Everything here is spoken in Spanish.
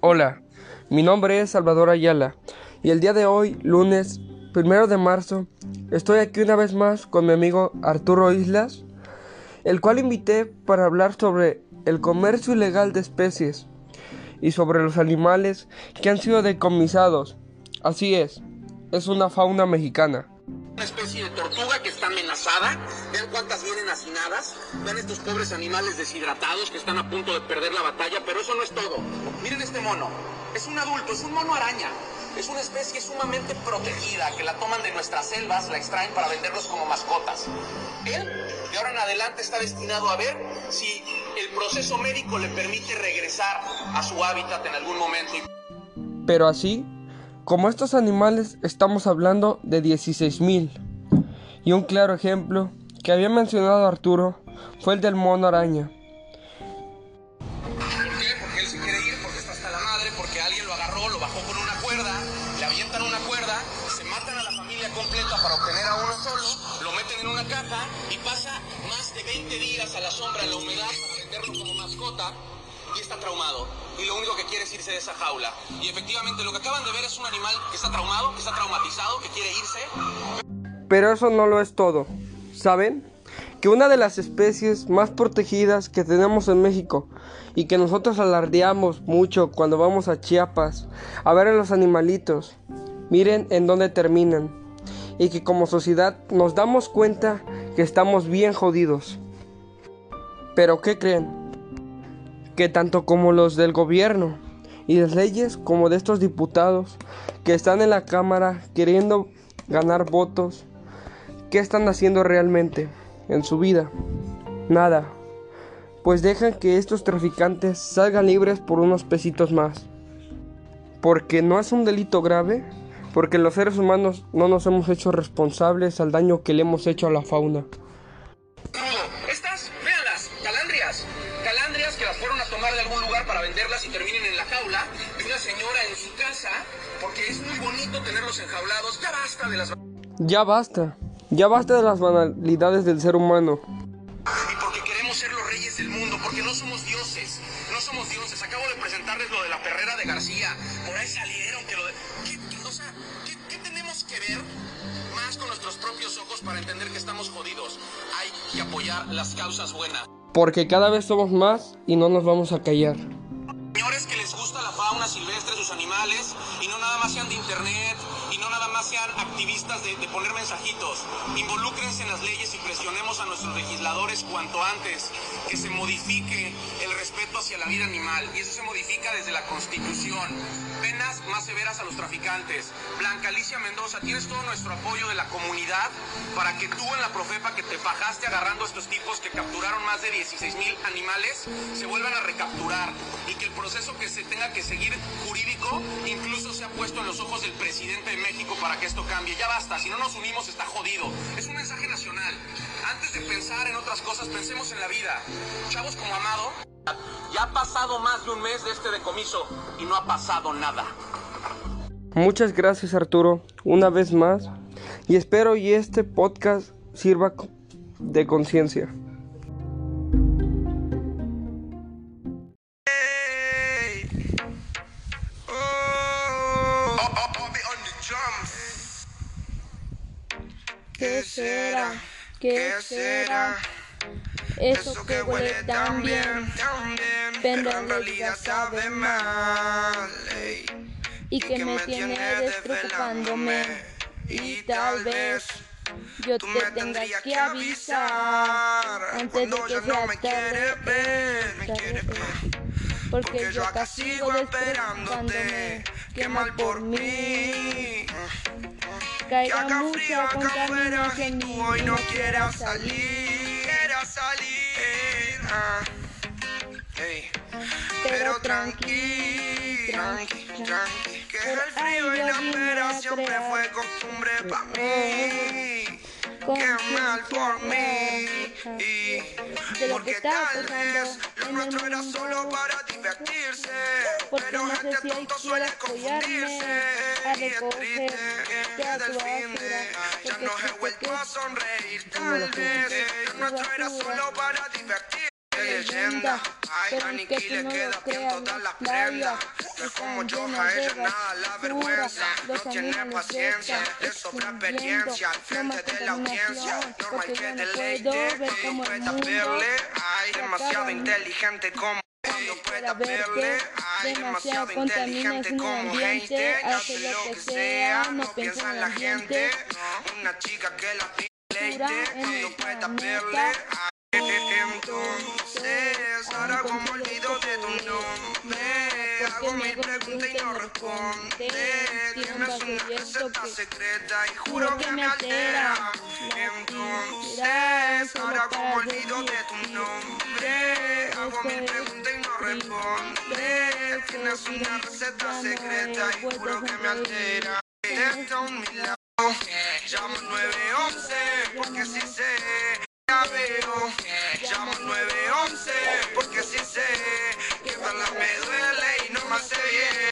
Hola, mi nombre es Salvador Ayala y el día de hoy, lunes primero de marzo, estoy aquí una vez más con mi amigo Arturo Islas, el cual invité para hablar sobre el comercio ilegal de especies y sobre los animales que han sido decomisados. Así es, es una fauna mexicana. Especie de tortuga que está amenazada. Vean cuántas vienen hacinadas. Vean estos pobres animales deshidratados que están a punto de perder la batalla. Pero eso no es todo. Miren este mono. Es un adulto, es un mono araña. Es una especie sumamente protegida que la toman de nuestras selvas, la extraen para venderlos como mascotas. Él, de ahora en adelante, está destinado a ver si el proceso médico le permite regresar a su hábitat en algún momento. Pero así, como estos animales, estamos hablando de 16.000. Y un claro ejemplo que había mencionado Arturo fue el del mono araña. ¿Por qué? Porque él se quiere ir, porque está hasta la madre, porque alguien lo agarró, lo bajó con una cuerda, le avientan una cuerda, se matan a la familia completa para obtener a uno solo, lo meten en una caja y pasa más de 20 días a la sombra, en la humedad, para venderlo como mascota y está traumado. Y lo único que quiere es irse de esa jaula. Y efectivamente lo que acaban de ver es un animal que está traumado, que está traumatizado, que quiere irse. Pero eso no lo es todo. ¿Saben? Que una de las especies más protegidas que tenemos en México y que nosotros alardeamos mucho cuando vamos a Chiapas a ver a los animalitos, miren en dónde terminan. Y que como sociedad nos damos cuenta que estamos bien jodidos. Pero ¿qué creen? Que tanto como los del gobierno y de leyes como de estos diputados que están en la Cámara queriendo ganar votos, ¿qué están haciendo realmente en su vida? Nada. Pues dejan que estos traficantes salgan libres por unos pesitos más. Porque no es un delito grave, porque los seres humanos no nos hemos hecho responsables al daño que le hemos hecho a la fauna. Estas, véanlas, calandrias. Calandrias que las fueron a tomar de algún lugar para venderlas y terminen en la jaula de una señora en su casa, porque es muy bonito tenerlos enjaulados. Ya basta de las... Ya basta. Ya basta de las banalidades del ser humano. Y porque queremos ser los reyes del mundo, porque no somos dioses. No somos dioses. Acabo de presentarles lo de la perrera de García. Por ahí salieron que lo de... ¿Qué, qué- o sea, ¿qué, qué tenemos que ver más con nuestros propios ojos para entender que estamos jodidos? Hay que apoyar las causas buenas. Porque cada vez somos más y no nos vamos a callar. Señores que les gusta la fauna silvestre, sus animales, y no nada más sean de internet, y no nada más sean activistas de, de poner mensajitos. Involúcrense en las leyes y presionemos a nuestros legisladores cuanto antes que se modifique el respeto hacia la vida animal. Y eso se modifica desde la Constitución. Penas más severas a los traficantes. Blanca Alicia Mendoza, tienes todo nuestro apoyo de la comunidad para que tú en la Profepa que te fajaste agarrando a estos tipos que capturaron más de 16 mil animales, se vuelvan a recapturar y que el proceso que se tenga que seguir jurídico incluso se ha puesto en los ojos del presidente de México para que esto cambie. Ya basta, si no nos unimos está jodido. Es un mensaje nacional. Antes de pensar en otras cosas, pensemos en la vida. Chavos como Amado, ya ha pasado más de un mes de este decomiso y no ha pasado nada. Muchas gracias Arturo, una vez más, y espero y este podcast sirva de conciencia. ¿Qué será? Eso que huele tan bien, pero en realidad sabe mal. Y que me tiene despreocupándome. Y tal vez yo te tenga que avisar antes de que sea tarde. tarde, Porque yo acá sigo despreocupándome. Qué mal por mí. Caiga mucha contaminación en mí y no quiera salir. quiera salir. ah, ey. Pero tranqui, tranqui, tranqui. Que el frío y la espera siempre fue costumbre para mí. Qué mal por mí. Y porque tal vez lo nuestro era solo para divertirse. Pero este hay tonto suele confundirse. Y es triste que del fin de ya no he vuelto a sonreír. Tal vez lo nuestro era solo para divertirse. Leyenda. Pero que tú no lo creas, todas las prendas. Es como yo, a ella nada la vergüenza. No tiene paciencia, le sobra experiencia al frente de la audiencia. Normal que te leite, no puedas verle. Ay, demasiado inteligente como cuando pueda verle, ay, demasiado inteligente como gente, hace lo que sea, no piensa en la gente, una chica que la leite, cuando pueda verle, entonces, ahora como olvido de tu nombre, hago mil preguntas y no responde. Tienes una receta secreta y juro que me altera. Entonces, ahora como olvido de tu nombre, hago mil preguntas y no responde. Tienes una receta secreta y juro que me altera. Desde un milagro, llamo 911 porque si sé. Llamo sé, que me duele y no me hace bien.